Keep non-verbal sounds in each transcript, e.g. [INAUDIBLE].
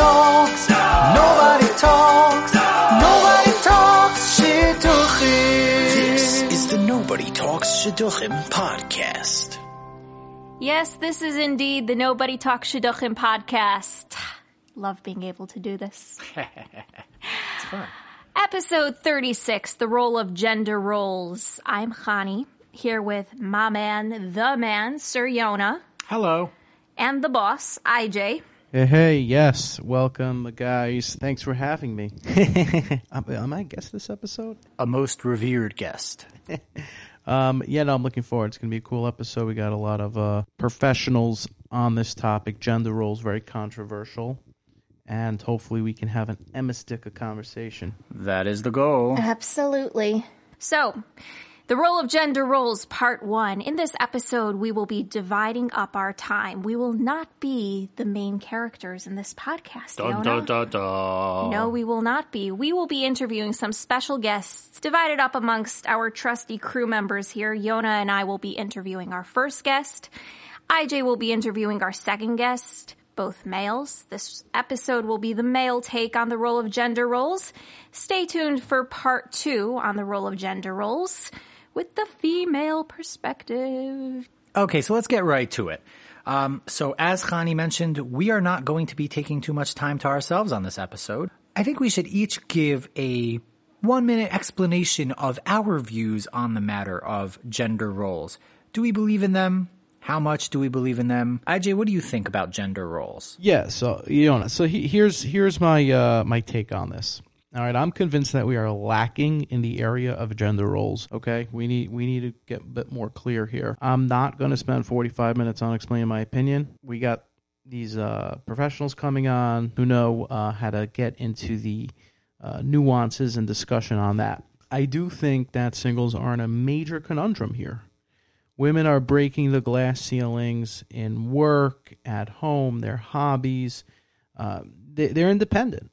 talks. Nobody talks. Nobody talks. Shidduchim. This is the Nobody Talks Shidduchim podcast. Yes, this is indeed the Nobody Talks Shidduchim podcast. Love being able to do this. [LAUGHS] Fun. Episode 36, the role of gender roles. I'm Chani, here with my man, the man, Sir Yonah, Hello. and the boss, IJ. Hey, hey, yes, welcome, guys. Thanks for having me. am, [LAUGHS] am I a guest this episode? A most revered guest. [LAUGHS] Um, yeah, no, I'm looking forward. It's going to be a cool episode. We got a lot of uh, professionals on this topic. Gender roles very controversial, and hopefully we can have an emistica conversation. That is the goal. Absolutely. So, the role of gender roles, part one. In this episode, we will be dividing up our time. We will not be the main characters in this podcast. Dun, dun, dun. No, we will not be. We will be interviewing some special guests divided up amongst our trusty crew members here. Yona and I will be interviewing our first guest. IJ will be interviewing our second guest, both males. This episode will be the male take on the role of gender roles. Stay tuned for part two on the role of gender roles with the female perspective. Okay, so let's get right to it. Um, so, as Chani mentioned, we are not going to be taking too much time to ourselves on this episode. I think we should each give a one minute explanation of our views on the matter of gender roles. Do we believe in them? How much do we believe in them? IJ, what do you think about gender roles? Yeah, so you know, so he, here's here's my uh, my take on this. All right, I'm convinced that we are lacking in the area of gender roles. Okay, we need we need to get a bit more clear here. I'm not going to spend 45 minutes on explaining my opinion. We got these uh, professionals coming on who know uh, how to get into the uh, nuances and discussion on that. I do think that singles are in a major conundrum here. Women are breaking the glass ceilings in work, at home, their hobbies. Uh, they, they're independent.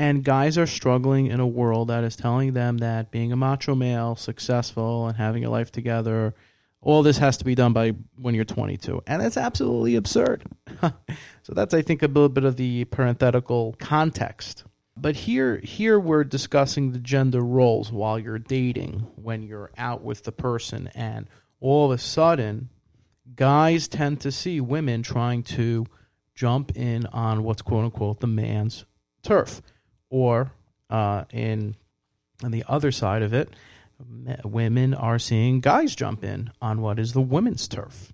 And guys are struggling in a world that is telling them that being a macho male, successful, and having a life together, all this has to be done by when you're 22. And that's absolutely absurd. [LAUGHS] so that's, I think, a little bit of the parenthetical context. But here, here we're discussing the gender roles while you're dating, when you're out with the person, and all of a sudden, guys tend to see women trying to jump in on what's quote unquote the man's turf, or uh, in on the other side of it, women are seeing guys jump in on what is the women's turf.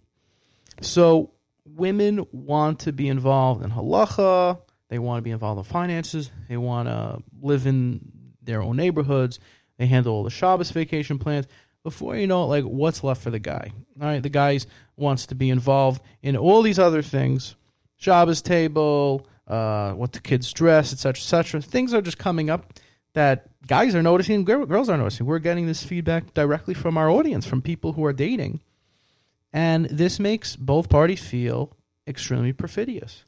So women want to be involved in halacha. They want to be involved in finances. They want to live in their own neighborhoods. They handle all the Shabbos vacation plans. Before you know it, like what's left for the guy? All right, the guy wants to be involved in all these other things, Shabbos table, uh, what the kids dress, etc., etc. Things are just coming up that guys are noticing, gir- girls are noticing. We're getting this feedback directly from our audience, from people who are dating, and this makes both parties feel extremely perfidious.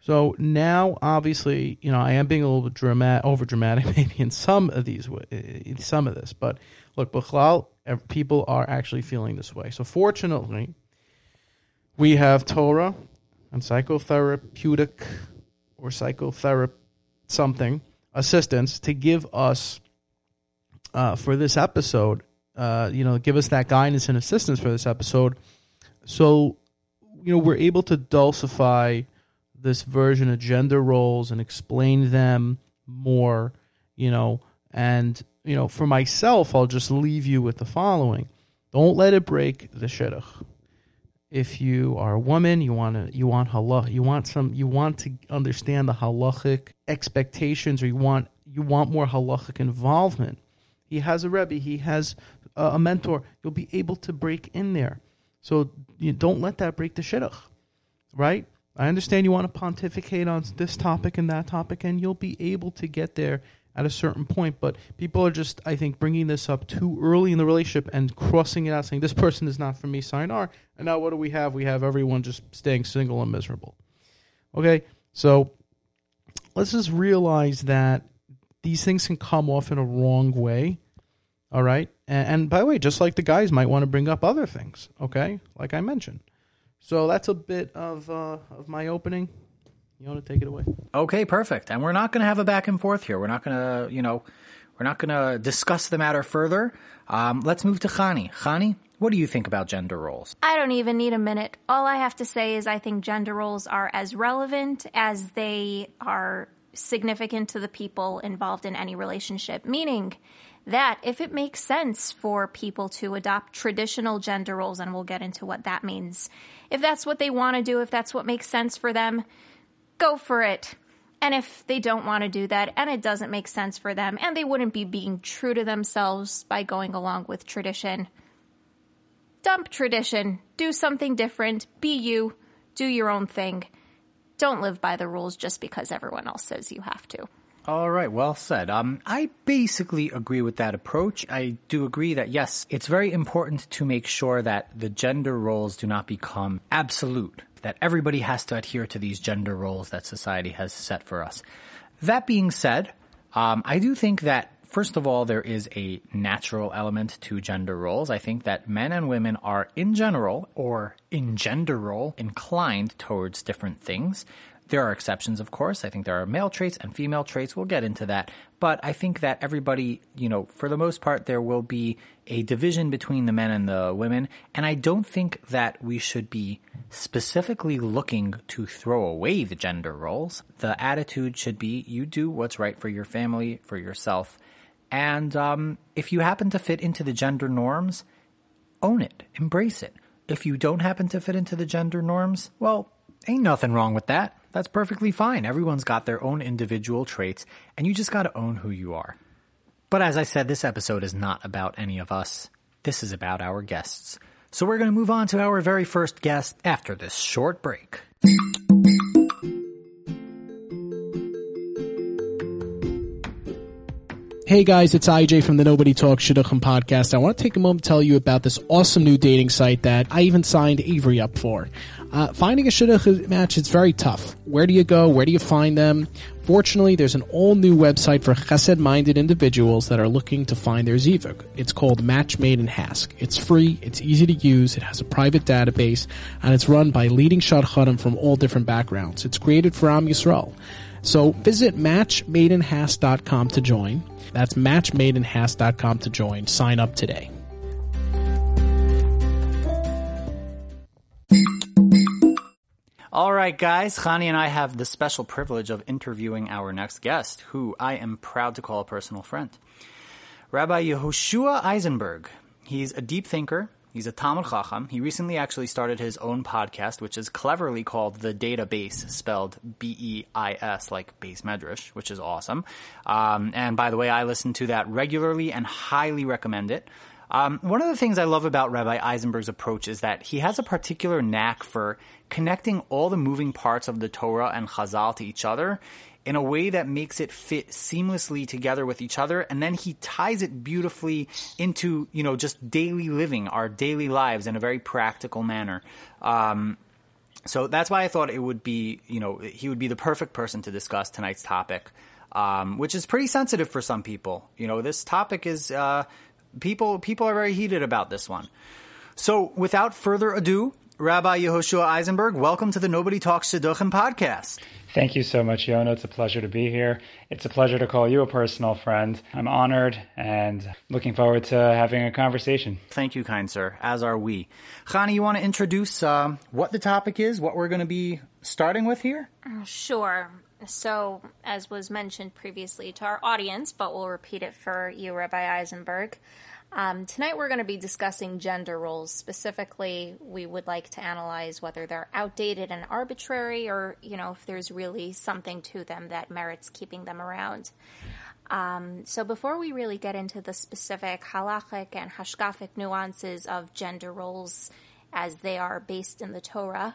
So now, obviously, you know, I am being a little dramatic, over dramatic, maybe in some of these, in some of this. But look, people are actually feeling this way. So fortunately, we have Torah and psychotherapeutic or psychotherapy something assistance to give us uh, for this episode. Uh, you know, give us that guidance and assistance for this episode. So, you know, we're able to dulcify this version of gender roles and explain them more, you know, and you know, for myself, I'll just leave you with the following. Don't let it break the shidduch. If you are a woman, you want to, you want halach, you want some, you want to understand the halachic expectations, or you want, you want more halachic involvement. He has a rebbe, he has a, a mentor. You'll be able to break in there. So you don't let that break the shidduch, right? I understand you want to pontificate on this topic and that topic, and you'll be able to get there at a certain point. But people are just, I think, bringing this up too early in the relationship and crossing it out, saying this person is not for me, sayonara. And now what do we have? We have everyone just staying single and miserable. Okay, so let's just realize that these things can come off in a wrong way. All right, and, and by the way, just like the guys might want to bring up other things. Okay, like I mentioned. So that's a bit of uh, of my opening. You want to take it away? Okay, perfect. And we're not going to have a back and forth here. We're not going to, you know, we're not going to discuss the matter further. Um, let's move to Chani. Chani, what do you think about gender roles? I don't even need a minute. All I have to say is I think gender roles are as relevant as they are significant to the people involved in any relationship, meaning that if it makes sense for people to adopt traditional gender roles, and we'll get into what that means, if that's what they want to do, if that's what makes sense for them, go for it. And if they don't want to do that and it doesn't make sense for them and they wouldn't be being true to themselves by going along with tradition, dump tradition, do something different, be you, do your own thing. Don't live by the rules just because everyone else says you have to. All right, well said. Um, I basically agree with that approach. I do agree that yes, it's very important to make sure that the gender roles do not become absolute, that everybody has to adhere to these gender roles that society has set for us. That being said, um, I do think that First of all, there is a natural element to gender roles. I think that men and women are in general or in gender role inclined towards different things. There are exceptions, of course. I think there are male traits and female traits. We'll get into that. But I think that everybody, you know, for the most part, there will be a division between the men and the women. And I don't think that we should be specifically looking to throw away the gender roles. The attitude should be you do what's right for your family, for yourself. And um, if you happen to fit into the gender norms, own it, embrace it. If you don't happen to fit into the gender norms, well, ain't nothing wrong with that. That's perfectly fine. Everyone's got their own individual traits, and you just gotta own who you are. But as I said, this episode is not about any of us. This is about our guests. So we're gonna move on to our very first guest after this short break. Hey guys, it's IJ from the Nobody Talks Shidduchim podcast. I want to take a moment to tell you about this awesome new dating site that I even signed Avery up for. Uh, finding a Shidduch match is very tough. Where do you go? Where do you find them? Fortunately, there's an all new website for chesed-minded individuals that are looking to find their zivug. It's called Match Made in Hask. It's free, it's easy to use, it has a private database, and it's run by leading shadchanim from all different backgrounds. It's created for Am Yisrael. So visit matchmadeinhask.com to join. That's matchmadeinhask.com to join. Sign up today. All right, guys, Khani and I have the special privilege of interviewing our next guest, who I am proud to call a personal friend. Rabbi Yehoshua Eisenberg. He's a deep thinker. He's a Talmud Chacham. He recently actually started his own podcast, which is cleverly called The DataBeis, spelled B-E-I-S, like beis medrash, which is awesome. Um, and by the way, I listen to that regularly and highly recommend it. Um, one of the things I love about Rabbi Eisenberg's approach is that he has a particular knack for connecting all the moving parts of the Torah and Chazal to each other in a way that makes it fit seamlessly together with each other. And then he ties it beautifully into, you know, just daily living, our daily lives in a very practical manner. Um, so that's why I thought it would be, you know, he would be the perfect person to discuss tonight's topic, um, which is pretty sensitive for some people. You know, this topic is, uh, people people are very heated about this one. So, without further ado, Rabbi Yehoshua Eisenberg, welcome to the Nobody Talks Shidduchim podcast. Thank you so much, Yonah. It's a pleasure to be here. It's a pleasure to call you a personal friend. I'm honored and looking forward to having a conversation. Thank you, kind sir. As are we. Chani, you want to introduce uh, what the topic is, what we're going to be starting with here? Sure. So, as was mentioned previously to our audience, but we'll repeat it for you, Rabbi Eisenberg. Um, tonight we're going to be discussing gender roles. Specifically, we would like to analyze whether they're outdated and arbitrary or, you know, if there's really something to them that merits keeping them around. Um, so before we really get into the specific halachic and hashkafic nuances of gender roles as they are based in the Torah,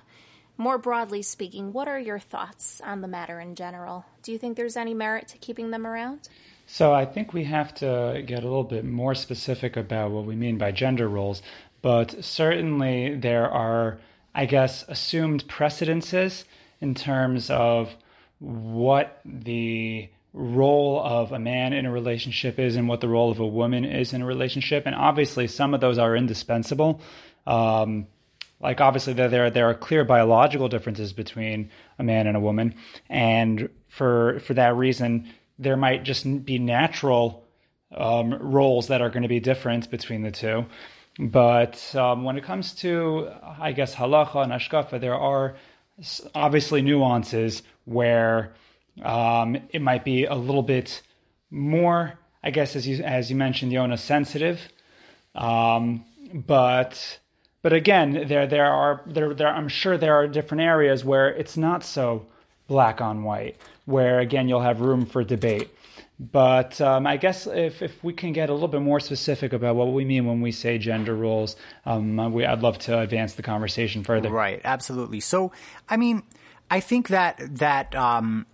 more broadly speaking, what are your thoughts on the matter in general? Do you think there's any merit to keeping them around? So I think we have to get a little bit more specific about what we mean by gender roles, but certainly there are, I guess, assumed precedences in terms of what the role of a man in a relationship is and what the role of a woman is in a relationship. And obviously, some of those are indispensable. Um, like obviously there there there are clear biological differences between a man and a woman, and for for that reason, there might just be natural um, roles that are going to be different between the two. But um, when it comes to, I guess, halacha and hashkafa, there are obviously nuances where um, it might be a little bit more, I guess, as you as you mentioned, Yonah, sensitive. Um, but but again, there there are there there I'm sure there are different areas where it's not so black on white, where again you'll have room for debate. But um, I guess if, if we can get a little bit more specific about what we mean when we say gender roles, um, we, I'd love to advance the conversation further. Right, absolutely. So, I mean, I think that that um,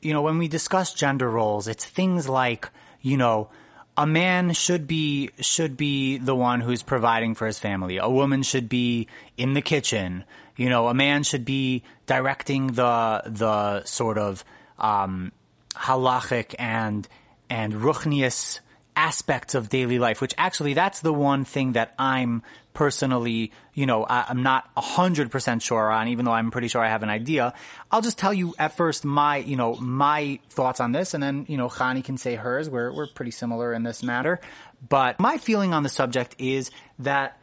you know when we discuss gender roles, it's things like you know a man should be should be the one who's providing for his family. A woman should be in the kitchen. You know, a man should be directing the the sort of um, halachic and and ruchnius aspects of daily life, which actually that's the one thing that I'm personally, you know, I, am not hundred percent sure on, even though I'm pretty sure I have an idea. I'll just tell you at first my, you know, my thoughts on this, and then you know, Chani can say hers. We're we're pretty similar in this matter, but my feeling on the subject is that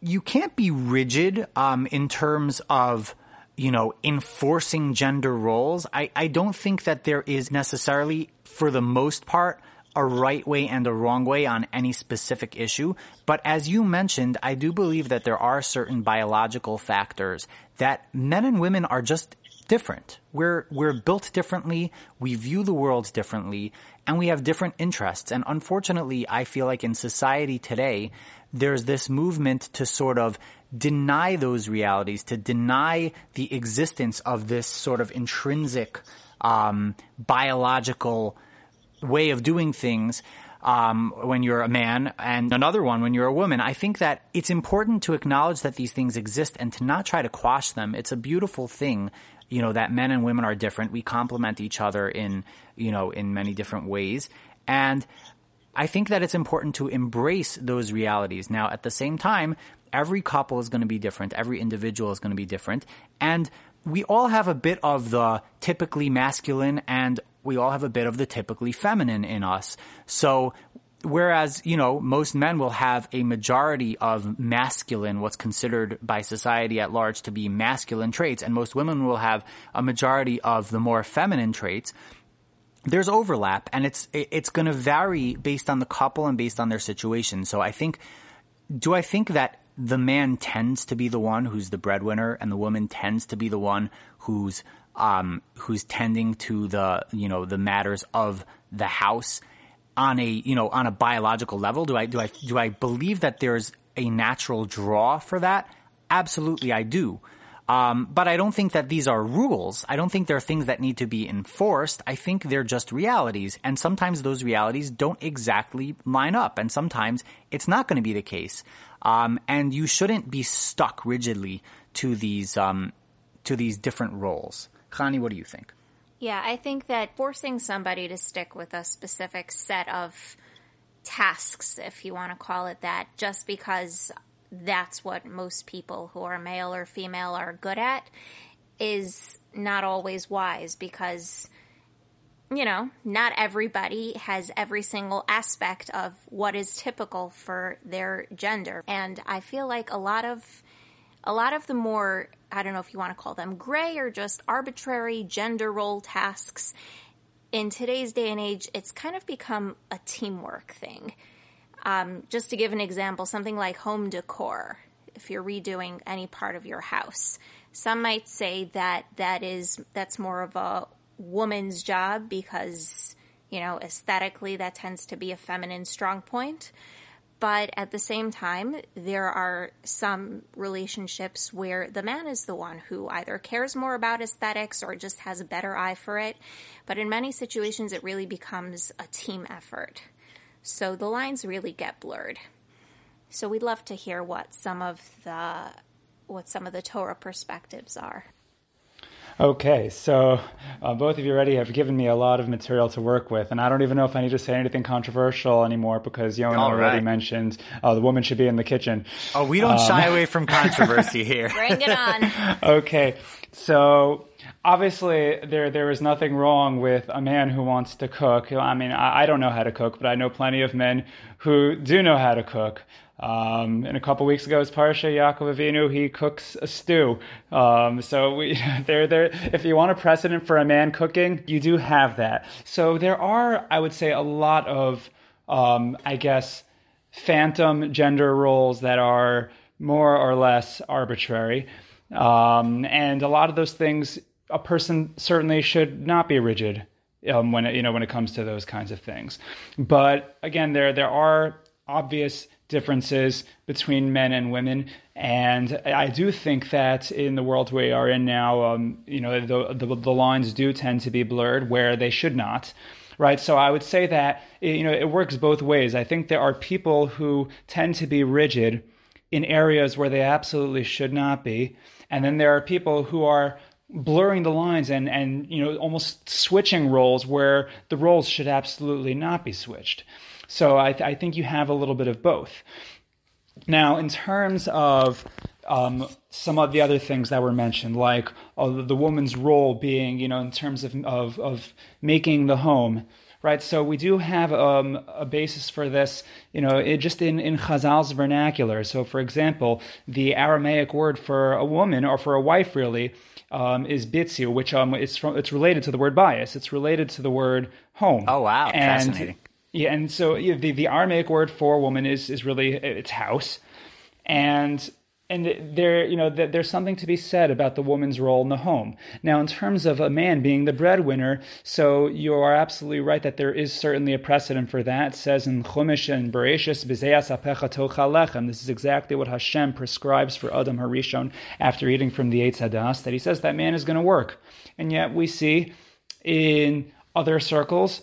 you can't be rigid um, in terms of you know, enforcing gender roles. I, I don't think that there is necessarily, for the most part, a right way and a wrong way on any specific issue. But as you mentioned, I do believe that there are certain biological factors that men and women are just different. We're, we're built differently. We view the world differently and we have different interests. And unfortunately, I feel like in society today, there's this movement to sort of deny those realities, to deny the existence of this sort of intrinsic um, biological way of doing things. Um, when you're a man and another one when you're a woman. I think that it's important to acknowledge that these things exist and to not try to quash them. It's a beautiful thing, you know, that men and women are different. We complement each other in, you know, in many different ways. And I think that it's important to embrace those realities. Now, at the same time, every couple is going to be different. Every individual is going to be different. And we all have a bit of the typically masculine and we all have a bit of the typically feminine in us. So whereas, you know, most men will have a majority of masculine, what's considered by society at large to be masculine traits, and most women will have a majority of the more feminine traits. There's overlap and it's, it's going to vary based on the couple and based on their situation. So I think, do I think that the man tends to be the one who's the breadwinner and the woman tends to be the one who's um, who's tending to the you know the matters of the house on a you know on a biological level do i do i do i believe that there's a natural draw for that absolutely i do um, but I don't think that these are rules. I don't think they're things that need to be enforced. I think they're just realities. And sometimes those realities don't exactly line up. And sometimes it's not going to be the case. Um, and you shouldn't be stuck rigidly to these um, to these different roles. Chani, what do you think? Yeah, I think that forcing somebody to stick with a specific set of tasks, if you want to call it that, just because that's what most people who are male or female are good at, is not always wise because you know, not everybody has every single aspect of what is typical for their gender. And I feel like a lot of a lot of the more I don't know if you want to call them gray or just arbitrary gender role tasks in today's day and age, it's kind of become a teamwork thing. Um, just to give an example, something like home decor, if you're redoing any part of your house, some might say that that is that's more of a woman's job because, you know, aesthetically that tends to be a feminine strong point. But at the same time, there are some relationships where the man is the one who either cares more about aesthetics or just has a better eye for it. But in many situations, it really becomes a team effort. So the lines really get blurred. So we'd love to hear what some of the what some of the Torah perspectives are. Okay, so uh, both of you already have given me a lot of material to work with, and I don't even know if I need to say anything controversial anymore because Yonah All already right. mentioned uh, the woman should be in the kitchen. Oh, we don't shy away from [LAUGHS] controversy here. Bring it on. [LAUGHS] Okay, so obviously there there is nothing wrong with a man who wants to cook. I mean, I, I don't know how to cook, but I know plenty of men who do know how to cook. Um, and a couple weeks ago, it's Parsha Yaakov Avinu. He cooks a stew. Um, so we, [LAUGHS] there, there. If you want a precedent for a man cooking, you do have that. So there are, I would say, a lot of, um, I guess, phantom gender roles that are more or less arbitrary. Um, and a lot of those things, a person certainly should not be rigid um, when it, you know when it comes to those kinds of things. But again, there there are obvious differences between men and women, and I do think that in the world we are in now, um, you know, the, the the lines do tend to be blurred where they should not right? So I would say that you know it works both ways. I think there are people who tend to be rigid in areas where they absolutely should not be, and then there are people who are blurring the lines and and you know almost switching roles where the roles should absolutely not be switched. So I, th- I think you have a little bit of both. Now, in terms of um, some of the other things that were mentioned, like uh, the, woman's role being, you know, in terms of, of, of making the home, right? So we do have um, a basis for this, you know, it, just in, in Chazal's vernacular. So, for example, the Aramaic word for a woman or for a wife, really, um, is bitziu, which um, it's from, it's related to the word bayis. It's related to the word home. Oh, wow. And- Fascinating. Yeah, and so yeah, the the Aramaic word for woman is is really it's house, and and there you know th- there's something to be said about the woman's role in the home. Now, in terms of a man being the breadwinner, so you are absolutely right that there is certainly a precedent for that. It says in Chumash and Bereshis, "B'zeyas apecha tochal lechem." This is exactly what Hashem prescribes for Adam Harishon after eating from the Eitz Hadas. That He says that man is going to work, and yet we see in other circles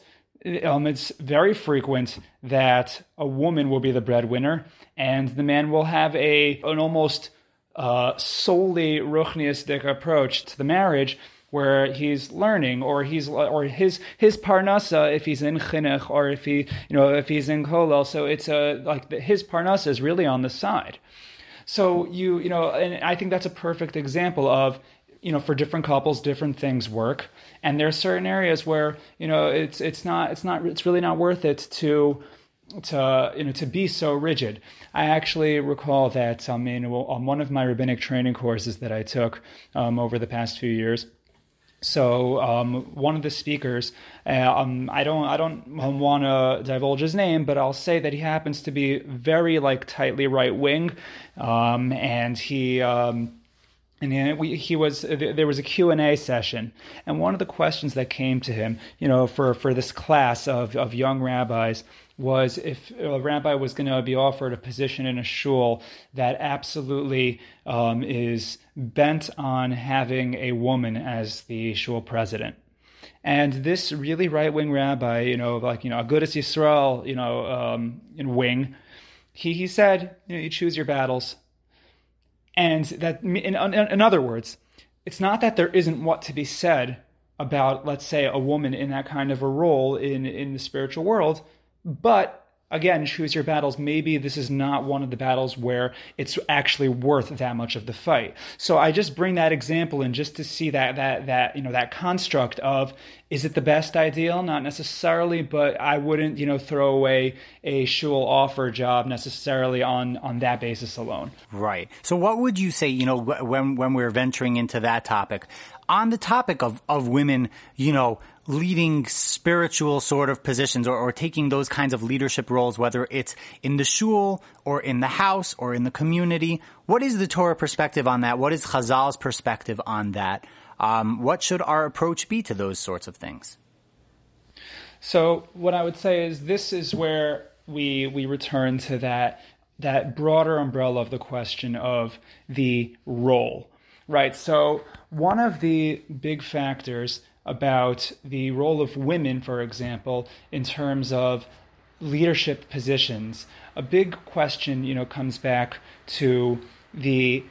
um, it's very frequent that a woman will be the breadwinner and the man will have a an almost uh, solely ruchniistic approach to the marriage where he's learning or he's or his his parnasa if he's in chinuch or if he you know if he's in kollel so it's a like his parnasa is really on the side. So you you know and i think that's a perfect example of you know for different couples different things work and there are certain areas where you know it's it's not it's not it's really not worth it to to you know to be so rigid. I actually recall that um, in, on one of my rabbinic training courses that I took um, over the past few years. So um, one of the speakers, uh, um, I don't, I don't want to divulge his name, but I'll say that he happens to be very like tightly right wing, um, and he. Um, and we, he was there was a q&a session. And one of the questions that came to him you know for, for this class of, of young rabbis was if a rabbi was going to be offered a position in a shul that absolutely um, is bent on having a woman as the shul president. And this really right-wing rabbi you know like you know Agudas Yisrael you know um, in wing he, he said you know you choose your battles and that, in, in other words, it's not that there isn't what to be said about, let's say, a woman in that kind of a role in, in the spiritual world, but again, choose your battles. Maybe this is not one of the battles where it's actually worth that much of the fight. So I just bring that example in just to see that that that you know that construct of is it the best ideal? Not necessarily, but I wouldn't you know throw away a shul offer job necessarily on on that basis alone. Right. So what would you say, you know, when, when we're venturing into that topic, on the topic of, of women, you know, leading spiritual sort of positions or, or taking those kinds of leadership roles, whether it's in the shul or in the house or in the community, what is the Torah perspective on that? What is Chazal's perspective on that? Um, what should our approach be to those sorts of things? So what I would say is this is where we we return to that that broader umbrella of the question of the role, right? So one of the big factors about the role of women, for example, in terms of leadership positions, a big question, you know, comes back to the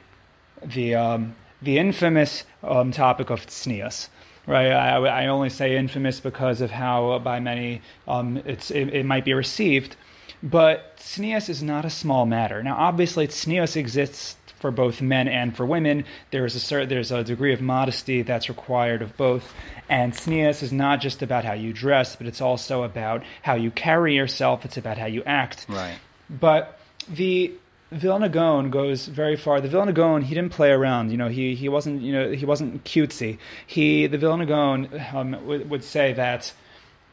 the um, the infamous um, topic of tznius. Right, I, I, only say infamous because of how uh, by many um, it's it, it, might be received, but tznius is not a small matter. Now, obviously, tznius exists for both men and for women. There is a certain, there's a degree of modesty that's required of both, and tznius is not just about how you dress, but it's also about how you carry yourself. It's about how you act. Right. But the Vilna Gaon goes very far. The Vilna Gaon, he didn't play around. You know, he, he wasn't you know he wasn't cutesy. He the Vilna Gaon um, would, would say that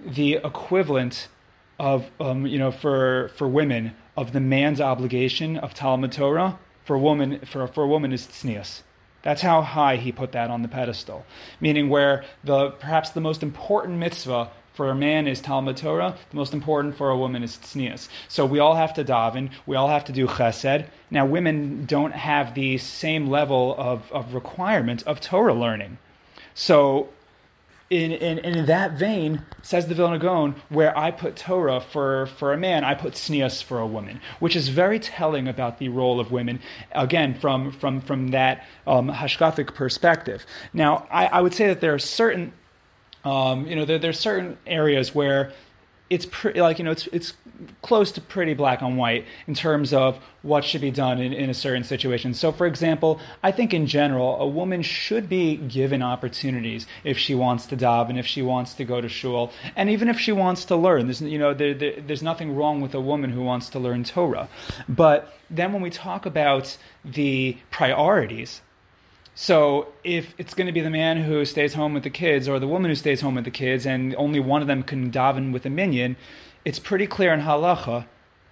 the equivalent of um, you know for for women of the man's obligation of Talmud Torah for a woman for for a woman is tznius. That's how high he put that on the pedestal. Meaning where the perhaps the most important mitzvah for a man is Talmud Torah. The most important for a woman is tznius. So we all have to daven. We all have to do chesed. Now, women don't have the same level of, of requirement of Torah learning. So in, in, in that vein, says the Vilna where I put Torah for, for a man, I put tznius for a woman, which is very telling about the role of women, again, from, from, from that um, perspective. Now, I, I would say that there are certain um, you know, there, there's certain areas where it's pretty like you know it's it's close to pretty black and white in terms of what should be done in, in a certain situation. So, for example, I think in general, a woman should be given opportunities if she wants to daven, if she wants to go to shul, and even if she wants to learn. There's you know there, there, there's nothing wrong with a woman who wants to learn Torah, but then when we talk about the priorities so if it's going to be the man who stays home with the kids or the woman who stays home with the kids, and only one of them can daven with a minyan, it's pretty clear in halacha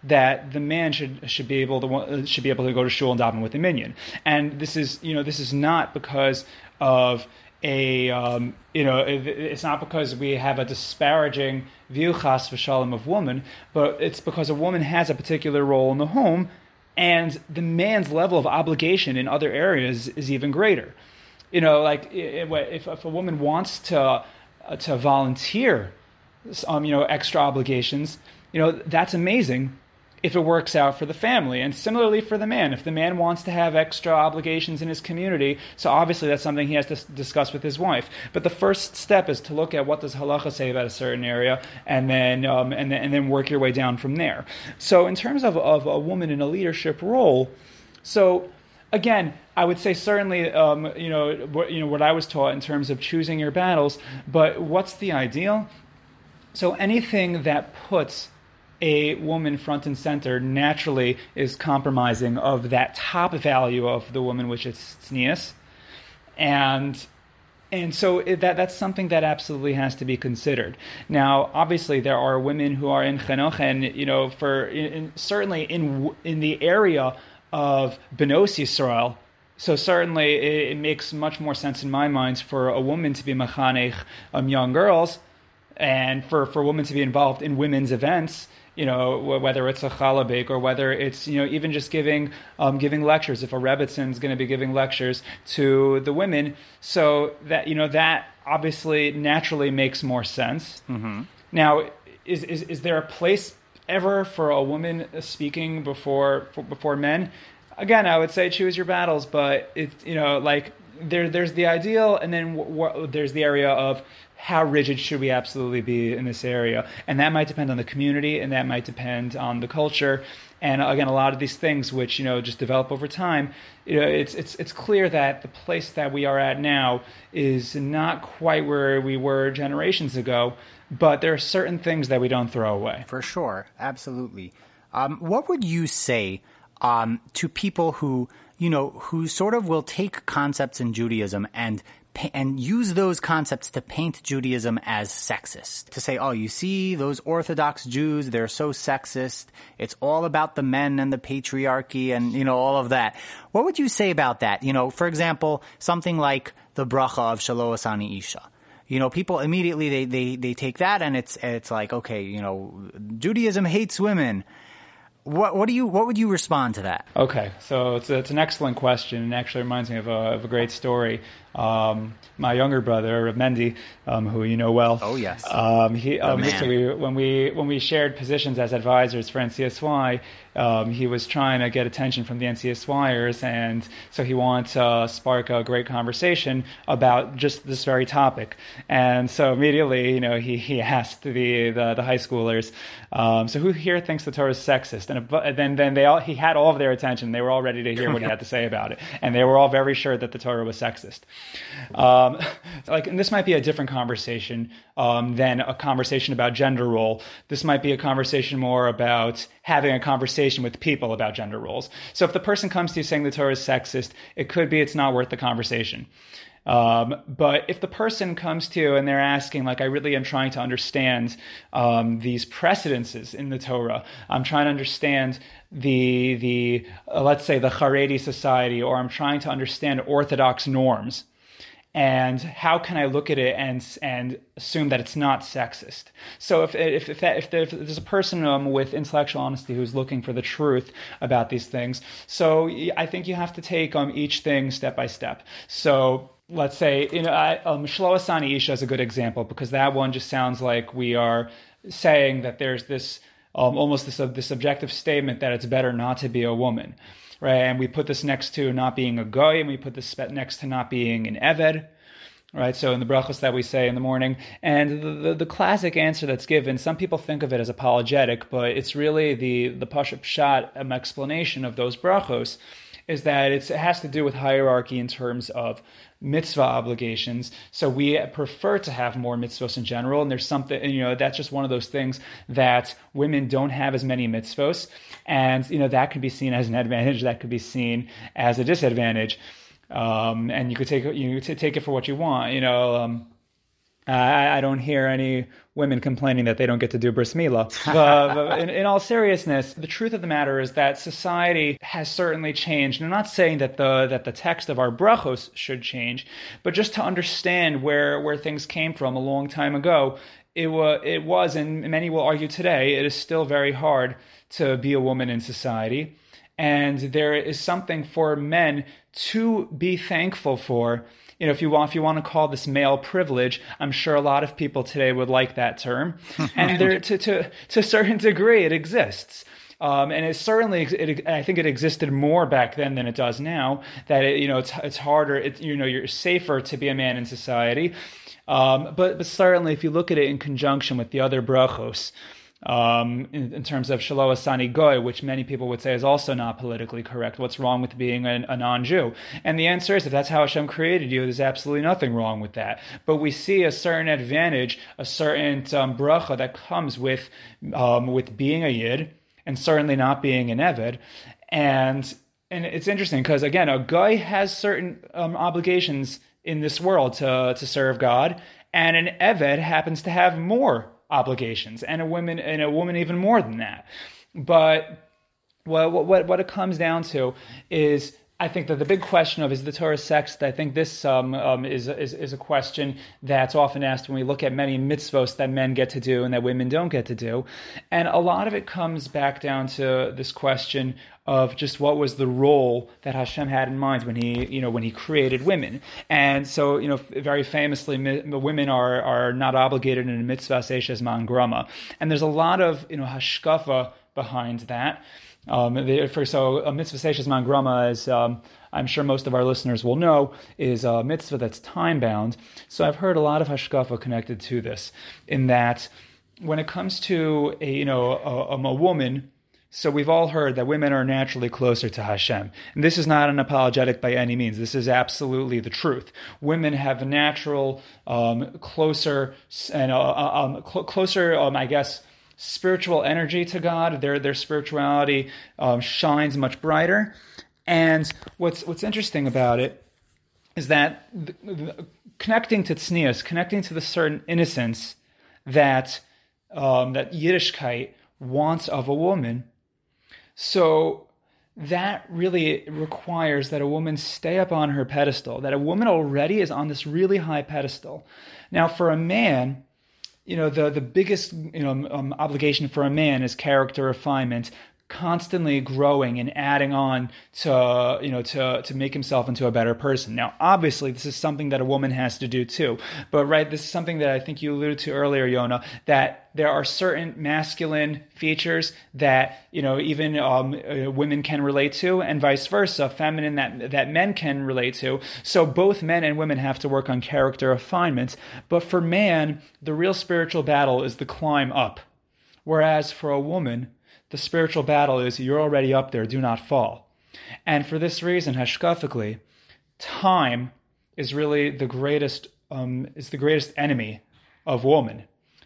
that the man should should be able to uh, should be able to go to shul and daven with a minyan. And this is you know this is not because of a um, you know it's not because we have a disparaging view chas v'shalom of woman, but it's because a woman has a particular role in the home and the man's level of obligation in other areas is even greater. You know, like if, if a woman wants to uh, to volunteer, um, you know, extra obligations, you know, that's amazing if it works out for the family. And similarly for the man, if the man wants to have extra obligations in his community, so obviously that's something he has to discuss with his wife. But the first step is to look at what does halacha say about a certain area, and then um, and and then work your way down from there. So in terms of of a woman in a leadership role, so again, I would say certainly, um, you know, what, you know what I was taught in terms of choosing your battles. But what's the ideal? So anything that puts a woman front and center naturally is compromising of that top value of the woman, which is tznius, and and so that that's something that absolutely has to be considered. Now, obviously, there are women who are in chinuch, and you know, for in, in, certainly in in the area of benos Yisrael. So certainly, it, it, makes much more sense in my mind for a woman to be machanech um, young girls, and for for women to be involved in women's events you know, whether it's a chalabik or whether it's, you know, even just giving um, giving lectures. If a Rebbitzin is going to be giving lectures to the women, so that you know that obviously naturally makes more sense. Mm-hmm. Now, is, is is there a place ever for a woman speaking before before men? Again, I would say choose your battles, but it's you know like there there's the ideal, and then w- w- there's the area of how rigid should we absolutely be in this area? And that might depend on the community and that might depend on the culture. And again, a lot of these things which, you know, just develop over time, you know, it's, it's, it's clear that the place that we are at now is not quite where we were generations ago, but there are certain things that we don't throw away. For sure. Absolutely. Um, what would you say um, to people who, you know, who sort of will take concepts in Judaism and and use those concepts to paint Judaism as sexist. To say, oh, you see those Orthodox Jews, they're so sexist. It's all about the men and the patriarchy and, you know, all of that. What would you say about that? You know, for example, something like the bracha of Shelo Asani Isha. You know, people immediately they, they, they take that and it's it's like, okay, you know, Judaism hates women what what do you what would you respond to that? Okay, so it's it's an excellent question, and actually reminds me of a, of a great story. Um, my younger brother Mendy, um, who you know well. Oh yes. Um, he um, we, when we when we shared positions as advisors for NCSY, um, he was trying to get attention from the NCSYers, and so he wanted to spark a great conversation about just this very topic. And so immediately, you know, he, he asked the, the, the high schoolers, um, so who here thinks the Torah is sexist? And then then they all he had all of their attention. They were all ready to hear what he had to say about it, and they were all very sure that the Torah was sexist. Um, [LAUGHS] like, and this might be a different conversation um, than a conversation about gender role. This might be a conversation more about having a conversation with people about gender roles. So if the person comes to you saying the Torah is sexist, it could be it's not worth the conversation. Um, but if the person comes to you and they're asking, like, I really am trying to understand um, these precedences in the Torah, I'm trying to understand the the uh, let's say the Haredi society, or I'm trying to understand Orthodox norms and how can I look at it and and assume that it's not sexist? So if if if, that, if, there's a person um, with intellectual honesty who's looking for the truth about these things, so I think you have to take um, each thing step by step. So let's say, you know, I, um, Shelo Asani Isha is a good example because that one just sounds like we are saying that there's this um, almost this, uh, this objective statement that it's better not to be a woman, right? And we put this next to not being a goy, and we put this next to not being an eved, right? So in the brachos that we say in the morning, and the, the, the, classic answer that's given, some people think of it as apologetic, but it's really the the pashut pshat um, explanation of those brachos is that it has to do with hierarchy in terms of mitzvah obligations. So we prefer to have more mitzvahs in general. And there's something, you know, that's just one of those things that women don't have as many mitzvahs. And, you know, that can be seen as an advantage, that could be seen as a disadvantage. Um, and you could take you could take it for what you want. You know, um, Uh, I, I, don't hear any women complaining that they don't get to do bris milah. but, but in, in, all seriousness, the truth of the matter is that society has certainly changed. And I'm not saying that the that the text of our brachos should change, but just to understand where where things came from a long time ago. It was, it was, and many will argue today, it is still very hard to be a woman in society. And there is something for men to be thankful for you know, if you want, if you want to call this male privilege, I'm sure a lot of people today would like that term. [LAUGHS] and there, to, to, to a certain degree, it exists. Um, and it certainly, it, I think it existed more back then than it does now. That it, you know, it's, it's harder. It, you know, you're safer to be a man in society. Um, but but certainly, if you look at it in conjunction with the other brachos, um, in, in, terms of Shelo Asani Goy, which many people would say is also not politically correct. What's wrong with being a, a non Jew? And the answer is if that's how Hashem created you, there's absolutely nothing wrong with that. But we see a certain advantage, a certain um, bracha that comes with, um, with being a Yid and certainly not being an Eved. And and it's interesting because again, a guy has certain um, obligations in this world to to serve God, and an Eved happens to have more obligations, and a woman and a woman even more than that. But what what what it comes down to is I think that the big question of is the Torah sexist? I think this um, um, is, is, is a question that's often asked when we look at many mitzvos that men get to do and that women don't get to do, and a lot of it comes back down to this question of just what was the role that Hashem had in mind when he you know when he created women, and so you know very famously women are are not obligated in a mitzvas asei shehazman grama, and there's a lot of you know hashkafa behind that. Um, for, so a mitzvas asei shehazman grama is, um, I'm sure most of our listeners will know, is a mitzvah that's time bound. So I've heard a lot of hashkafa connected to this, in that when it comes to a you know a, a woman. So we've all heard that women are naturally closer to Hashem. And this is not an apologetic by any means. This is absolutely the truth. Women have a natural, um, closer, and uh, uh um, cl- closer, um, I guess, spiritual energy to God. Their their spirituality um, shines much brighter. And what's what's interesting about it is that the, the, connecting to tznius, connecting to the certain innocence that um, that Yiddishkeit wants of a woman. So that really requires that a woman stay up on her pedestal. That a woman already is on this really high pedestal. Now, for a man, you know the the biggest you know um, obligation for a man is character refinement constantly growing and adding on to you know to to make himself into a better person. Now, obviously, this is something that a woman has to do too. But right, this is something that I think you alluded to earlier, Yonah, that there are certain masculine features that you know even um, uh, women can relate to, and vice versa, feminine that that men can relate to. So both men and women have to work on character refinement. But for man, the real spiritual battle is the climb up, whereas for a woman, the spiritual battle is you're already up there, do not fall. And for this reason, hashkafically, time is really the greatest um, is the greatest enemy of woman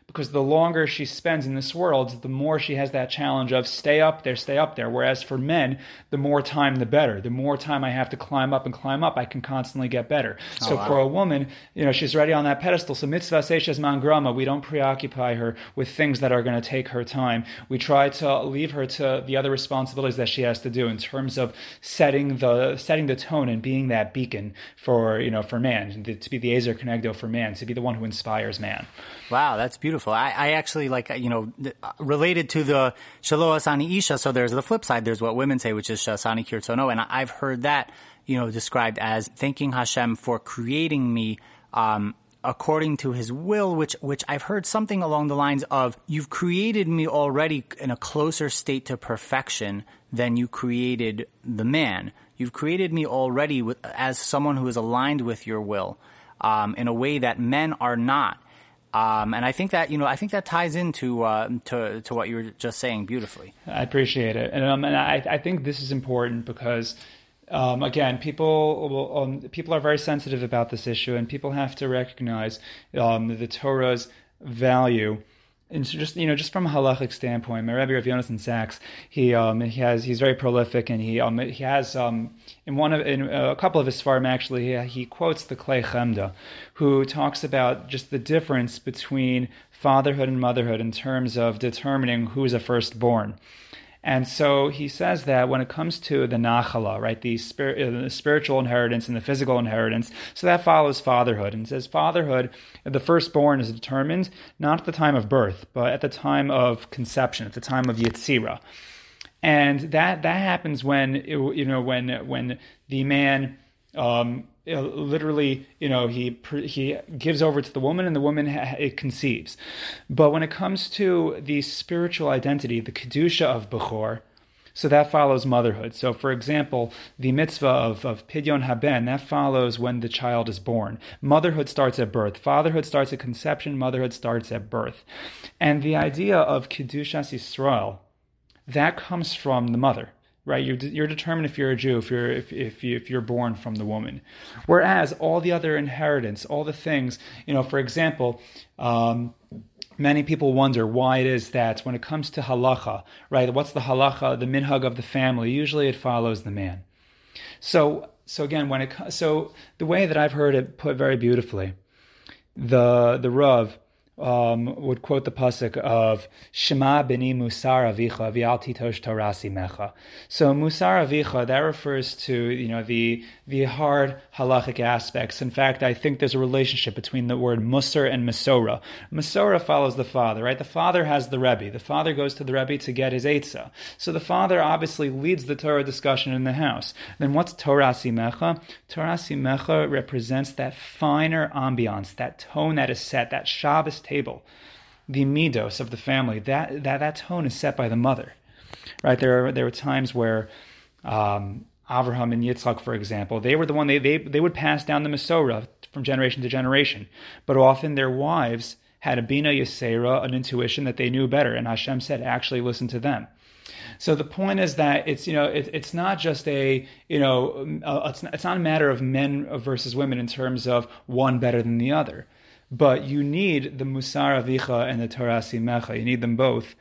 because the longer she spends in this world, the more she has that challenge of stay up there, stay up there. Whereas for men, the more time, the better. The more time I have to climb up and climb up, I can constantly get better. Oh, so wow. for a woman, you know, she's already on that pedestal. So mitzvas asei shehazman grama, we don't preoccupy her with things that are going to take her time. We try to leave her to the other responsibilities that she has to do in terms of setting the setting the tone and being that beacon for you know for man to be the Ezer Kenegdo for man, to be the one who inspires man. Wow, that's beautiful beautiful. I, I actually like, you know, related to the Shelo Asani Isha. So there's the flip side. There's what women say, which is She'asani Kirtzono. And I've heard that, you know, described as thanking Hashem for creating me, um, according to his will, which, which I've heard something along the lines of, you've created me already in a closer state to perfection than you created the man. You've created me already with, as someone who is aligned with your will, um, in a way that men are not. Um, and I think that you know I think that ties into uh, to to what you were just saying beautifully. I appreciate it, and, um, and I, I think this is important because um, again, people um, people are very sensitive about this issue, and people have to recognize um, the Torah's value and so just you know, just from a halachic standpoint, my Rabbi Rav Yonason Sacks, he um, he has he's very prolific, and he um, he has um, in one of in a couple of his farm actually he, he quotes the Klei Chemda, who talks about just the difference between fatherhood and motherhood in terms of determining who's a firstborn. And so he says that when it comes to the nachala, right, the, spir- uh, the, spiritual inheritance and the physical inheritance, so that follows fatherhood. And says fatherhood, the firstborn is determined not at the time of birth, but at the time of conception, at the time of yitzira. And that that happens when you know when when the man um, literally, you know, he he gives over to the woman, and the woman it conceives. But when it comes to the spiritual identity, the kedusha of Bechor, so that follows motherhood. So, for example, the mitzvah of, of pidyon haben, that follows when the child is born. Motherhood starts at birth. Fatherhood starts at conception. Motherhood starts at birth. And the idea of kedushas Yisrael, that comes from the mother right? You're, you're determined if you're a Jew, if you're if if, you, if you're born from the woman. Whereas all the other inheritance, all the things, you know, for example. Um, many people wonder why it is that when it comes to halacha, right? What's the halacha, the minhag of the family? Usually, it follows the man. So, so again, when it so the way that I've heard it put very beautifully, the the Rav um, would quote the pasuk of Shema bini musar avicha v'al titosh toras imecha. So musar avicha that refers to you know the the hard halachic aspects. In fact, I think there's a relationship between the word musar and masora. Masora follows the father, right? The father has the rebbe. The father goes to the rebbe to get his eitzah. So the father obviously leads the Torah discussion in the house. Then what's toras imecha? Toras imecha represents that finer ambiance, that tone that is set, that Shabbos table, the midos of the family, that, that, that tone is set by the mother. Right? There are, there are times where um, Avraham and Yitzchak, for example, they were the one, they, they, they would pass down the Masorah from generation to generation. But often their wives had a Bina Yisera, an intuition that they knew better. And Hashem said, actually listen to them. So the point is that it's you know it, it's not just a you know uh, it's not, it's not a matter of men versus women in terms of one better than the other. But you need the Musar Avicha and the Toras Imecha. You need them both.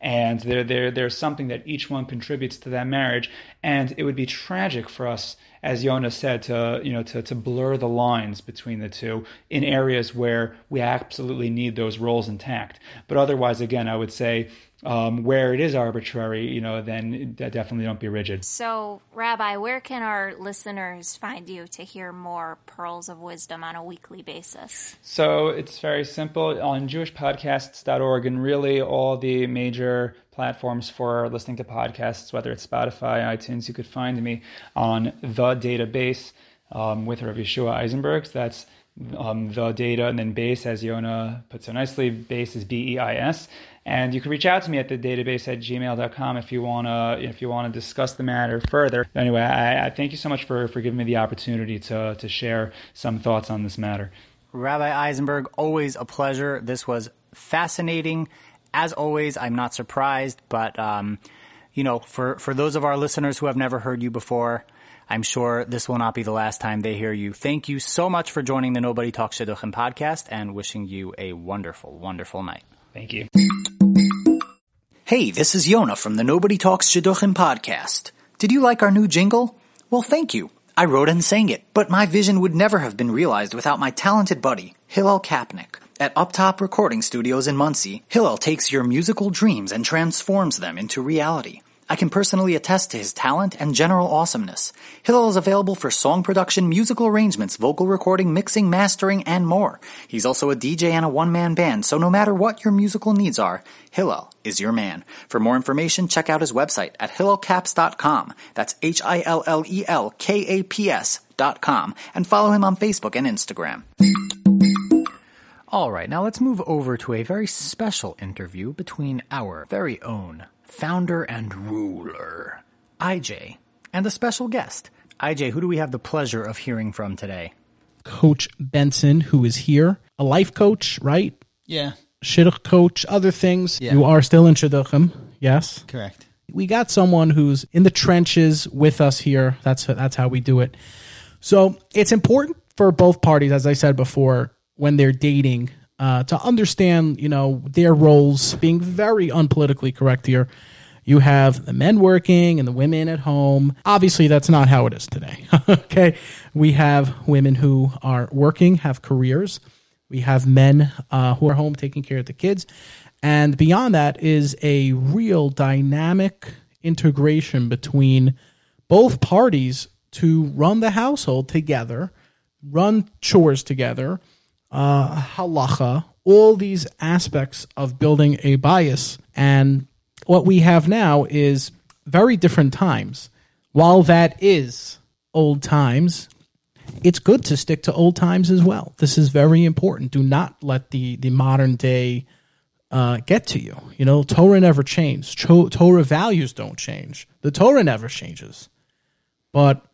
And there, there, there's something that each one contributes to that marriage. And it would be tragic for us, as Yonah said, to, you know, to, to blur the lines between the two in areas where we absolutely need those roles intact. But otherwise, again, I would say um, where it is arbitrary, you know, then definitely don't be rigid. So, Rabbi, where can our listeners find you to hear more pearls of wisdom on a weekly basis? So it's very simple on jewishpodcasts.org and really all the major platforms for listening to podcasts, whether it's Spotify, iTunes, you could find me on the DataBeis um, with Rav Yehoshua Eisenberg. That's um, the data and then beis, as Yonah put so nicely, beis is B E I S. And you can reach out to me at the DataBeis at gmail.com if you want to if you want to discuss the matter further. Anyway, I, I thank you so much for, for giving me the opportunity to, to share some thoughts on this matter. Rabbi Eisenberg, always a pleasure. This was fascinating. As always, I'm not surprised, but um, you know, for for those of our listeners who have never heard you before, I'm sure this will not be the last time they hear you. Thank you so much for joining the Nobody Talks Shidduchim podcast, and wishing you a wonderful, wonderful night. Thank you. Hey, this is Yonah from the Nobody Talks Shidduchim podcast. Did you like our new jingle? Well, thank you. I wrote and sang it, but my vision would never have been realized without my talented buddy, Hillel Kapnick. At Uptop Recording Studios in Monsey, Hillel takes your musical dreams and transforms them into reality. I can personally attest to his talent and general awesomeness. Hillel is available for song production, musical arrangements, vocal recording, mixing, mastering, and more. He's also a DJ and a one-man band, so no matter what your musical needs are, Hillel is your man. For more information, check out his website at hillelcaps.com. That's H-I-L-L-E-L-K-A-P-S dot com. And follow him on Facebook and Instagram. All right, now let's move over to a very special interview between our very own founder and ruler, IJ, and a special guest. IJ, who do we have the pleasure of hearing from today? Coach Benson, who is here, a life coach, right? Yeah, Shidduch coach, other things. Yeah. You are still in Shidduchim, yes? correct. we got someone who's in the trenches with us here. That's that's how we do it. So it's important for both parties, as I said before, when they're dating, uh, to understand, you know, their roles. Being very unpolitically correct here. You have the men working and the women at home. Obviously, that's not how it is today. [LAUGHS] okay, we have women who are working, have careers. We have men uh, who are home taking care of the kids. And beyond that is a real dynamic integration between both parties to run the household together, run chores together, uh, halacha, all these aspects of building a bayis. And what we have now is very different times. While that is old times, it's good to stick to old times as well. This is very important. Do not let the the modern day uh, get to you. You know, Torah never changes. Cho- Torah values don't change. The Torah never changes, but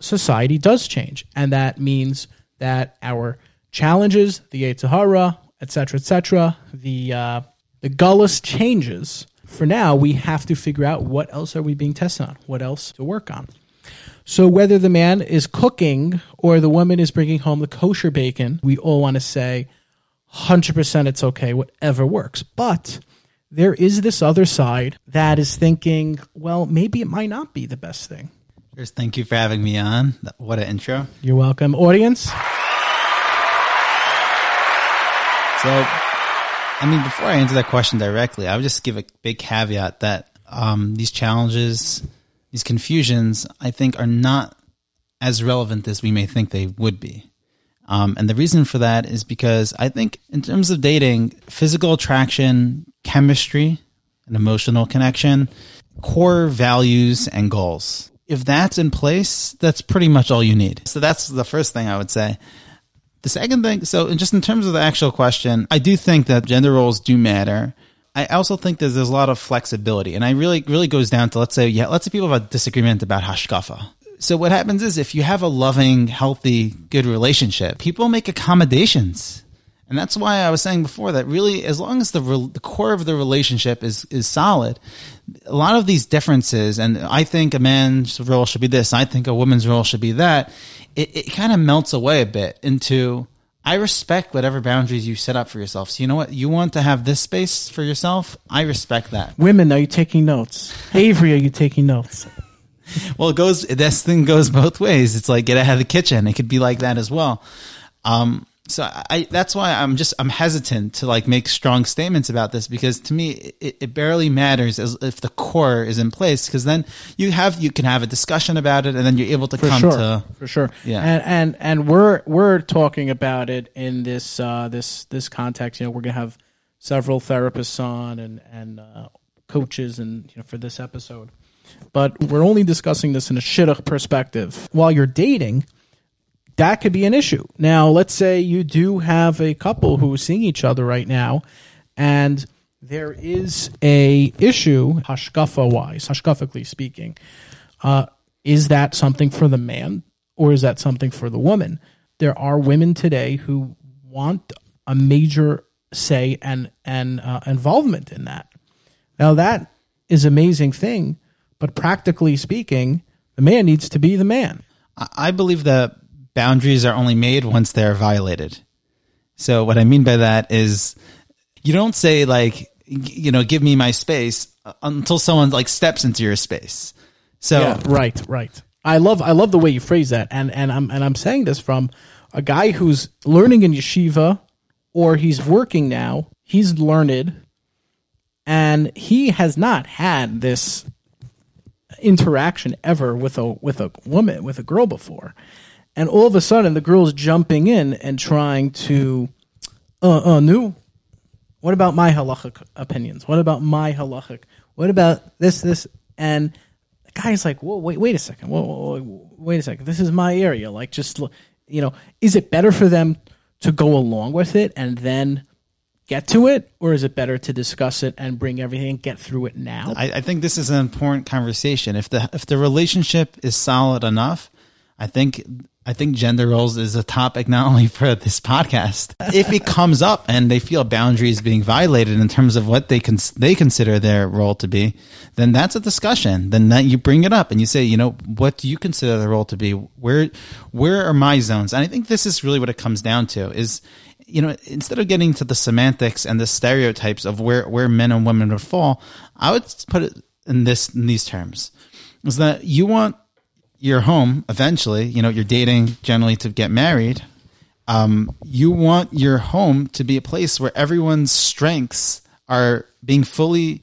society does change, and that means that our challenges, the Yetzer Hara, etc., etc., the uh, the gullus changes. For now, we have to figure out what else are we being tested on, what else to work on. So whether the man is cooking or the woman is bringing home the kosher bacon, we all want to say 100% it's okay, whatever works. But there is this other side that is thinking, well, maybe it might not be the best thing. First, thank you for having me on. What an intro. You're welcome. Audience, So, I mean, before I answer that question directly, I would just give a big caveat that um, these challenges, these confusions, I think are not as relevant as we may think they would be. Um, and the reason for that is because I think, in terms of dating, physical attraction, chemistry, and emotional connection, core values and goals. If that's in place, that's pretty much all you need. So that's the first thing I would say. The second thing, so just in terms of the actual question, I do think that gender roles do matter. I also think that there's a lot of flexibility, and I really, really goes down to let's say, yeah, let's say people have a disagreement about hashkafa. So what happens is if you have a loving, healthy, good relationship, people make accommodations. And that's why I was saying before that really, as long as the, re- the core of the relationship is, is solid, a lot of these differences, and I think a man's role should be this, I think a woman's role should be that, it, it kind of melts away a bit into, I respect whatever boundaries you set up for yourself. So you know what? You want to have this space for yourself? I respect that. women, are you taking notes? Avery, are you taking notes? [LAUGHS] Well, it goes. This thing goes both ways. It's like get out of the kitchen. It could be like that as well. Um, So I, that's why I'm just, I'm hesitant to like make strong statements about this because to me, it, it barely matters as if the core is in place because then you have, you can have a discussion about it and then you're able to for come sure, to, for sure. Yeah. and and and we're we're talking about it in this uh, this this context. You know, we're gonna have several therapists on and and uh, coaches and you know for this episode, but we're only discussing this in a shidduch perspective. While you're dating, that could be an issue. Now, let's say you do have a couple who are seeing each other right now, and there is a issue, hashkafa wise, hashkafically speaking. Uh, is that something for the man or is that something for the woman? There are women today who want a major say and and uh, involvement in that. Now that is amazing thing, but practically speaking, the man needs to be the man. I believe that boundaries are only made once they're violated. So what I mean by that is you don't say like, you know, give me my space uh, until someone like steps into your space. So Yeah, right, right. I love I love the way you phrase that, and and I'm and I'm saying this from a guy who's learning in yeshiva, or he's working now. He's learned, and he has not had this interaction ever with a with a woman with a girl before, and all of a sudden the girl's jumping in and trying to, uh, uh, new. What about my halachic opinions? What about my halachic? What about this, this, and the guy's like, whoa, wait, wait a second. Whoa, whoa, whoa, wait a second. This is my area. Like, just, you know, is it better for them to go along with it and then get to it? Or is it better to discuss it and bring everything and get through it now? I, I think this is an important conversation. If the if the relationship is solid enough, I think I think gender roles is a topic not only for this podcast. if it comes up and they feel boundaries being violated in terms of what they can they consider their role to be, then that's a discussion. Then that you bring it up and you say, you know, what do you consider the role to be? Where where are my zones? And I think this is really what it comes down to is you know, instead of getting to the semantics and the stereotypes of where, where men and women would fall, I would put it in this in these terms: is that you want your home eventually, you know, you're dating generally to get married. Um, you want your home to be a place where everyone's strengths are being fully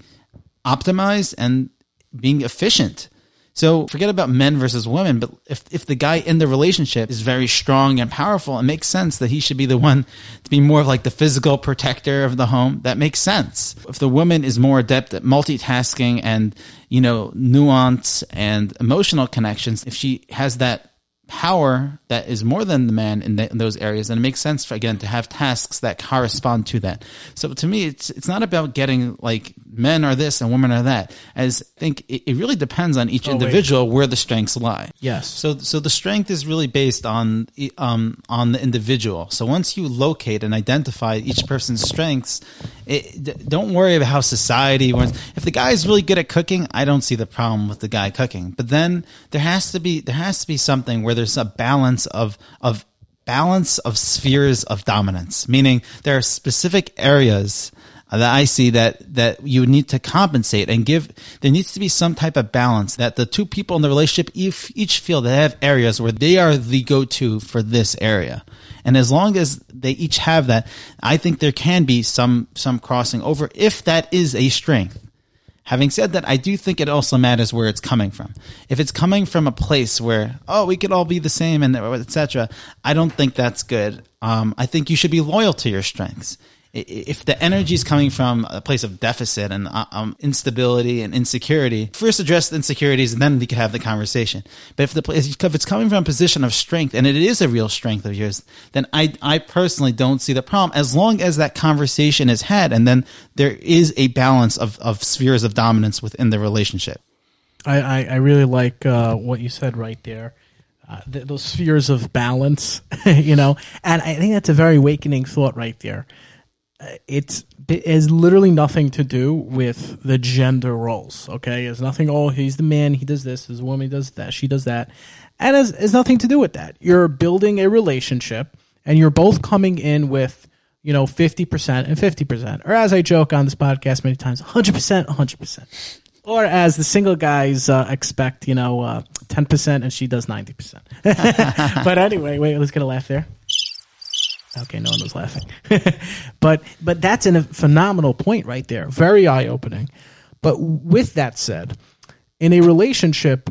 optimized and being efficient. So forget about men versus women, but if, if the guy in the relationship is very strong and powerful, it makes sense that he should be the one to be more of like the physical protector of the home. That makes sense. If the woman is more adept at multitasking and, you know, nuance and emotional connections, if she has that power that is more than the man in, the, in those areas, and it makes sense for again to have tasks that correspond to that. So to me, it's it's not about getting like men are this and women are that. As I think it, it really depends on each Oh, wait. individual where the strengths lie. Yes. So so the strength is really based on um on the individual. So once you locate and identify each person's strengths, it, don't worry about how society wants. If the guy is really good at cooking, I don't see the problem with the guy cooking. But then there has to be there has to be something where there's a balance of of balance of spheres of dominance, meaning there are specific areas that I see that that you need to compensate and give. There needs to be some type of balance that the two people in the relationship each, each feel they have areas where they are the go-to for this area. And as long as they each have that, I think there can be some some crossing over if that is a strength. Having said that, I do think it also matters where it's coming from. If it's coming from a place where, oh, we could all be the same and etc., I don't think that's good. Um, I think you should be loyal to your strengths. If the energy is coming from a place of deficit and uh, um, instability and insecurity, first address the insecurities and then we could have the conversation. But if the if it's coming from a position of strength and it is a real strength of yours, then I, I personally don't see the problem as long as that conversation is had and then there is a balance of, of spheres of dominance within the relationship. I, I, I really like uh, what you said right there. Uh, th- those spheres of balance, [LAUGHS] you know, and I think that's a very awakening thought right there. It's it has literally nothing to do with the gender roles. Okay, it's nothing. Oh, he's the man. He does this. His woman does that. She does that, and it's, it's nothing to do with that. You're building a relationship, and you're both coming in with you know fifty percent and fifty percent, or as I joke on this podcast many times, hundred percent, hundred percent or as the single guys uh, expect, you know, uh, ten percent, and she does ninety percent. [LAUGHS] But anyway, wait, let's get a laugh there. Okay, no one was laughing. [LAUGHS] but but that's a phenomenal point right there. Very eye opening. But with that said, in a relationship,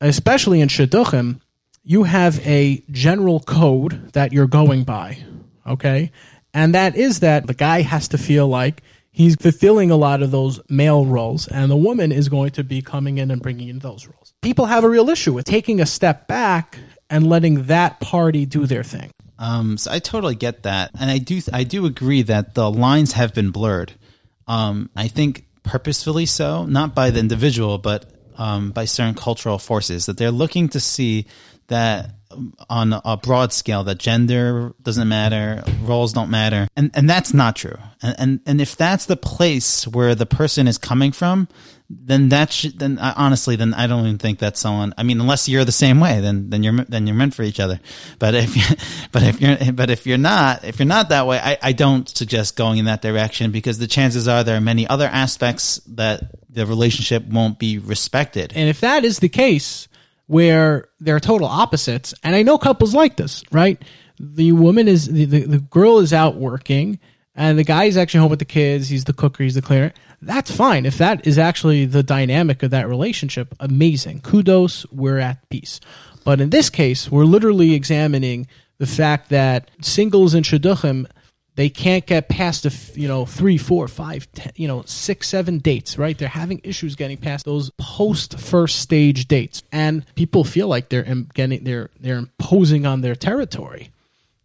especially in shidduchim, you have a general code that you're going by. Okay, and that is that the guy has to feel like he's fulfilling a lot of those male roles, and the woman is going to be coming in and bringing in those roles. People have a real issue with taking a step back and letting that party do their thing. Um, so I totally get that, and I do I do agree that the lines have been blurred. Um, I think purposefully so, not by the individual, but um, by certain cultural forces that they're looking to see that on a broad scale that gender doesn't matter, roles don't matter, and and that's not true. And and, and if that's the place where the person is coming from, then that should, then honestly, then I don't even think that's someone. I mean, unless you're the same way, then then you're then you're meant for each other. But if you, [LAUGHS] but if you're but if you're not if you're not that way, I, I don't suggest going in that direction because the chances are there are many other aspects that the relationship won't be respected. And if that is the case, where they're total opposites, and I know couples like this, right? The woman is the, the, the girl is out working, and the guy is actually home with the kids. He's the cooker, he's the cleaner. That's fine. If that is actually the dynamic of that relationship, amazing. Kudos, we're at peace. But in this case, we're literally examining the fact that singles and shidduchim they can't get past the you know three, four, five, ten, you know six, seven dates. Right? They're having issues getting past those post first stage dates, and people feel like they're getting they're they're imposing on their territory.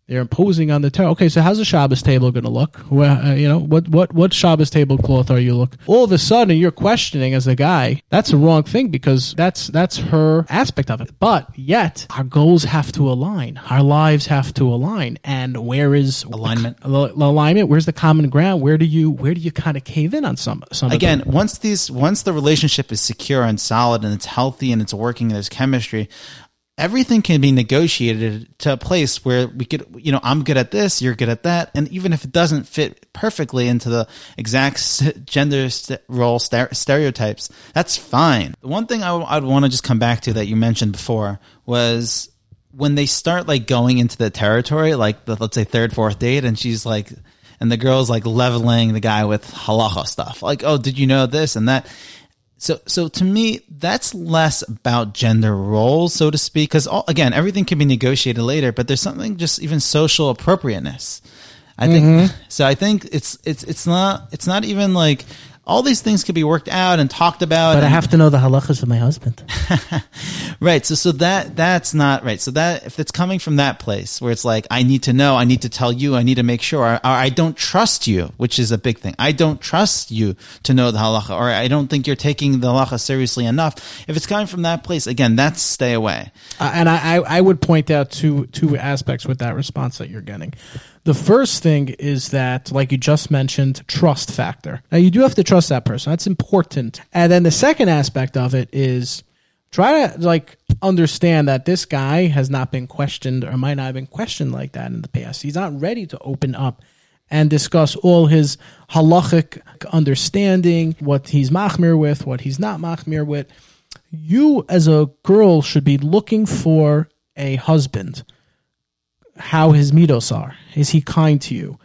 They're imposing on the terror. Okay, so how's the Shabbos table going to look? Well, uh, you know, what what what Shabbos tablecloth are you look? All of a sudden, you're questioning as a guy. That's the wrong thing because that's that's her aspect of it. But yet, our goals have to align. Our lives have to align. And where is Alignment. The, the alignment. Where's the common ground? Where do you where do you kind of cave in on some some? Again, once these once the relationship is secure and solid and it's healthy and it's working and there's chemistry, everything can be negotiated to a place where we could, you know, I'm good at this, you're good at that. And even if it doesn't fit perfectly into the exact [LAUGHS] gender role st- stereotypes, that's fine. The one thing I w- I'd want to just come back to that you mentioned before was when they start like going into the territory, like the, let's say third, fourth date, and she's like, and the girl's like leveling the guy with halacha stuff. Like, oh, did you know this and that? So, so to me, that's less about gender roles, so to speak, because again, everything can be negotiated later, but there's something just even social appropriateness. I think Mm-hmm. [LAUGHS] so. I think it's it's it's not it's not even like all these things could be worked out and talked about. but I have to know the halachas of my husband. [LAUGHS] right. So so that that's not right. So that if it's coming from that place where it's like I need to know, I need to tell you, I need to make sure, or, or I don't trust you, which is a big thing. I don't trust you to know the halacha, or I don't think you're taking the halacha seriously enough. If it's coming from that place, again, that's stay away. Uh, and I, I, I would point out two two aspects with that response that you're getting. The first thing is that, like you just mentioned, trust factor. Now you do have to trust that person. That's important. And then the second aspect of it is try to like understand that this guy has not been questioned or might not have been questioned like that in the past. He's not ready to open up and discuss all his halachic understanding, what he's machmir with, what he's not machmir with. You as a girl should be looking for a husband. How his midos are. Is he kind to you?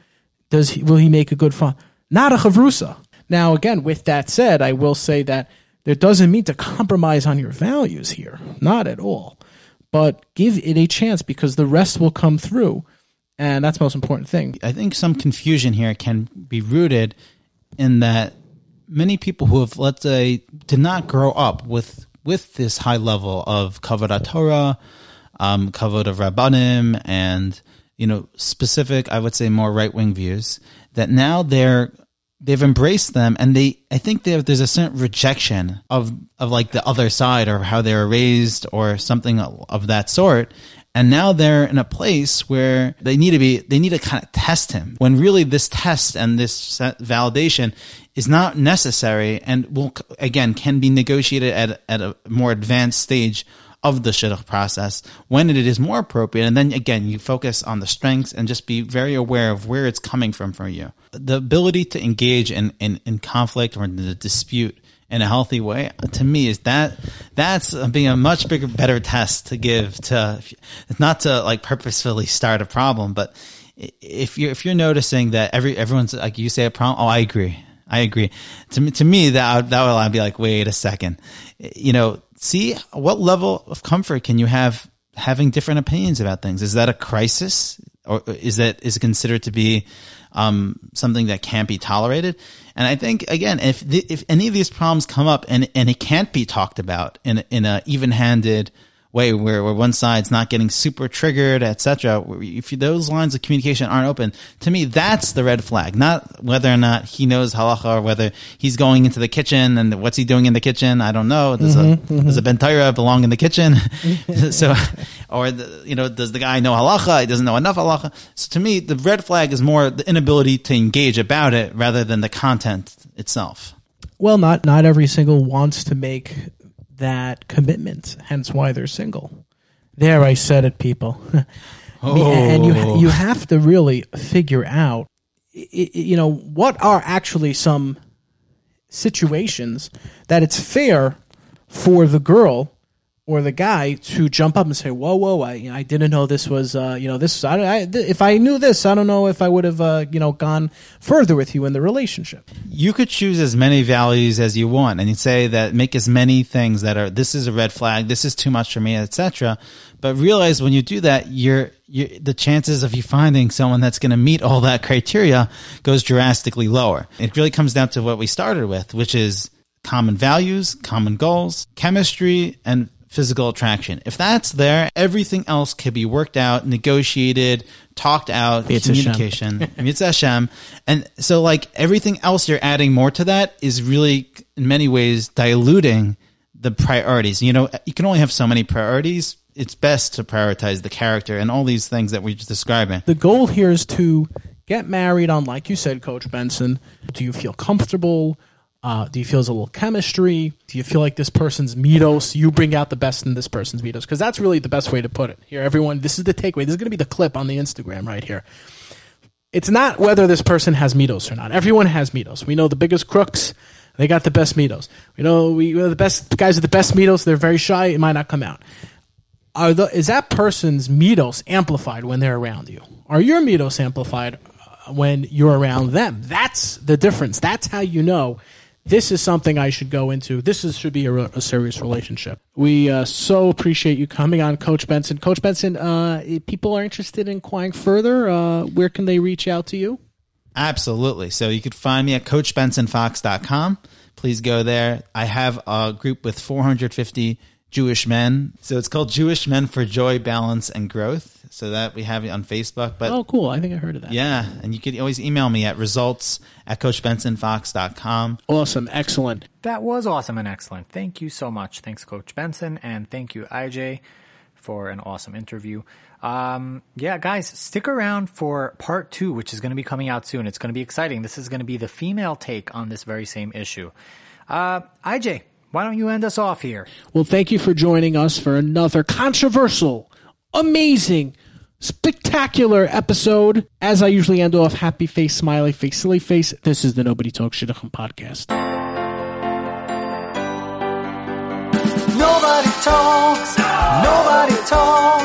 Does he will he make a good fun? Not a chavrusa. Now again, with that said, I will say that there doesn't mean to compromise on your values here. Not at all. But give it a chance because the rest will come through. And that's most important thing. I think some confusion here can be rooted in that many people who have, let's say, did not grow up with with this high level of kavod Torah, um, kavod of rabbanim, and you know specific, I would say, more right wing views. That now they're they've embraced them, and they I think there's a certain rejection of of like the other side or how they were raised or something of that sort, and now they're in a place where they need to be they need to kind of test him when really this test and this validation is not necessary and will again can be negotiated at at a more advanced stage of the shidduch process when it is more appropriate and then again you focus on the strengths and just be very aware of where it's coming from for you. The ability to engage in in, in conflict or in the dispute in a healthy way to me is that that's being a much bigger better test to give to not to like purposefully start a problem but if you're if you're noticing that every everyone's like you say a problem, oh, I agree, I agree. To me, to me that that will I'd be like, wait a second, you know, see what level of comfort can you have having different opinions about things? Is that a crisis, or is that is considered to be um, something that can't be tolerated? And I think again, if the, if any of these problems come up and and it can't be talked about in in a even handed way where, where one side's not getting super triggered, etc. If those lines of communication aren't open, to me, that's the red flag. Not whether or not he knows halacha or whether he's going into the kitchen and what's he doing in the kitchen. I don't know. Does a mm-hmm, mm-hmm. does a ben Torah belong in the kitchen? [LAUGHS] [LAUGHS] so, or the, you know, does the guy know halacha? He doesn't know enough halacha. So to me, the red flag is more the inability to engage about it rather than the content itself. Well, not not every single wants to make that commitment. Hence, why they're single. There, I said it, people. [LAUGHS] And you oh. you have to really figure out, you know, what are actually some situations that it's fair for the girl or the guy to jump up and say, "Whoa, whoa! I, I didn't know this was, uh, you know, this. I, I, th- if I knew this, I don't know if I would have, uh, you know, gone further with you in the relationship." you could choose as many values as you want and you say that make as many things that are this is a red flag this is too much for me etc but realize when you do that you're, you're the chances of you finding someone that's going to meet all that criteria goes drastically lower it really comes down to what we started with which is common values common goals chemistry and physical attraction if that's there everything else can be worked out negotiated talked out It's communication. [LAUGHS] It's Hashem. And so like everything else you're adding more to that is really in many ways diluting the priorities. You know, you can only have so many priorities. It's best to prioritize the character and all these things that we're just describing. the goal here is to get married on, like you said, Coach Benson. Do you feel comfortable? Uh, do you feel there's a little chemistry? Do you feel like this person's midos? You bring out the best in this person's midos because that's really the best way to put it. Here, everyone, this is the takeaway. This is going to be the clip on the Instagram right here. It's not whether this person has midos or not. Everyone has midos. We know the biggest crooks. They got the best midos. We know we we know the best guys with the best midos. They're very shy. It might not come out are the is that person's midos amplified when they're around you? Are your midos amplified uh, when you're around them? That's the difference. That's how you know this is something I should go into. This is, should be a, a serious relationship. We uh, so appreciate you coming on, Coach Benson. Coach Benson, uh, if people are interested in inquiring further, uh, where can they reach out to you? Absolutely. So you could find me at coachbensonfox.com. Please go there. I have a group with 450 Jewish men. So it's called Jewish Men for Joy, Balance, and Growth. So that we have it on Facebook. But Oh, cool. I think I heard of that. yeah, and you could always email me at results at coachbensonfox.com. Awesome. Excellent. That was awesome and excellent. Thank you so much. Thanks, Coach Benson, and thank you, IJ, for an awesome interview. Um, yeah, guys, stick around for part two, which is going to be coming out soon. It's going to be exciting. This is going to be the female take on this very same issue. Uh, IJ, why don't you end us off here? Well, thank you for joining us for another controversial, amazing, spectacular episode. As I usually end off, happy face, smiley face, silly face. This is the Nobody Talks Shidduchim podcast. Nobody talks. Nobody talks.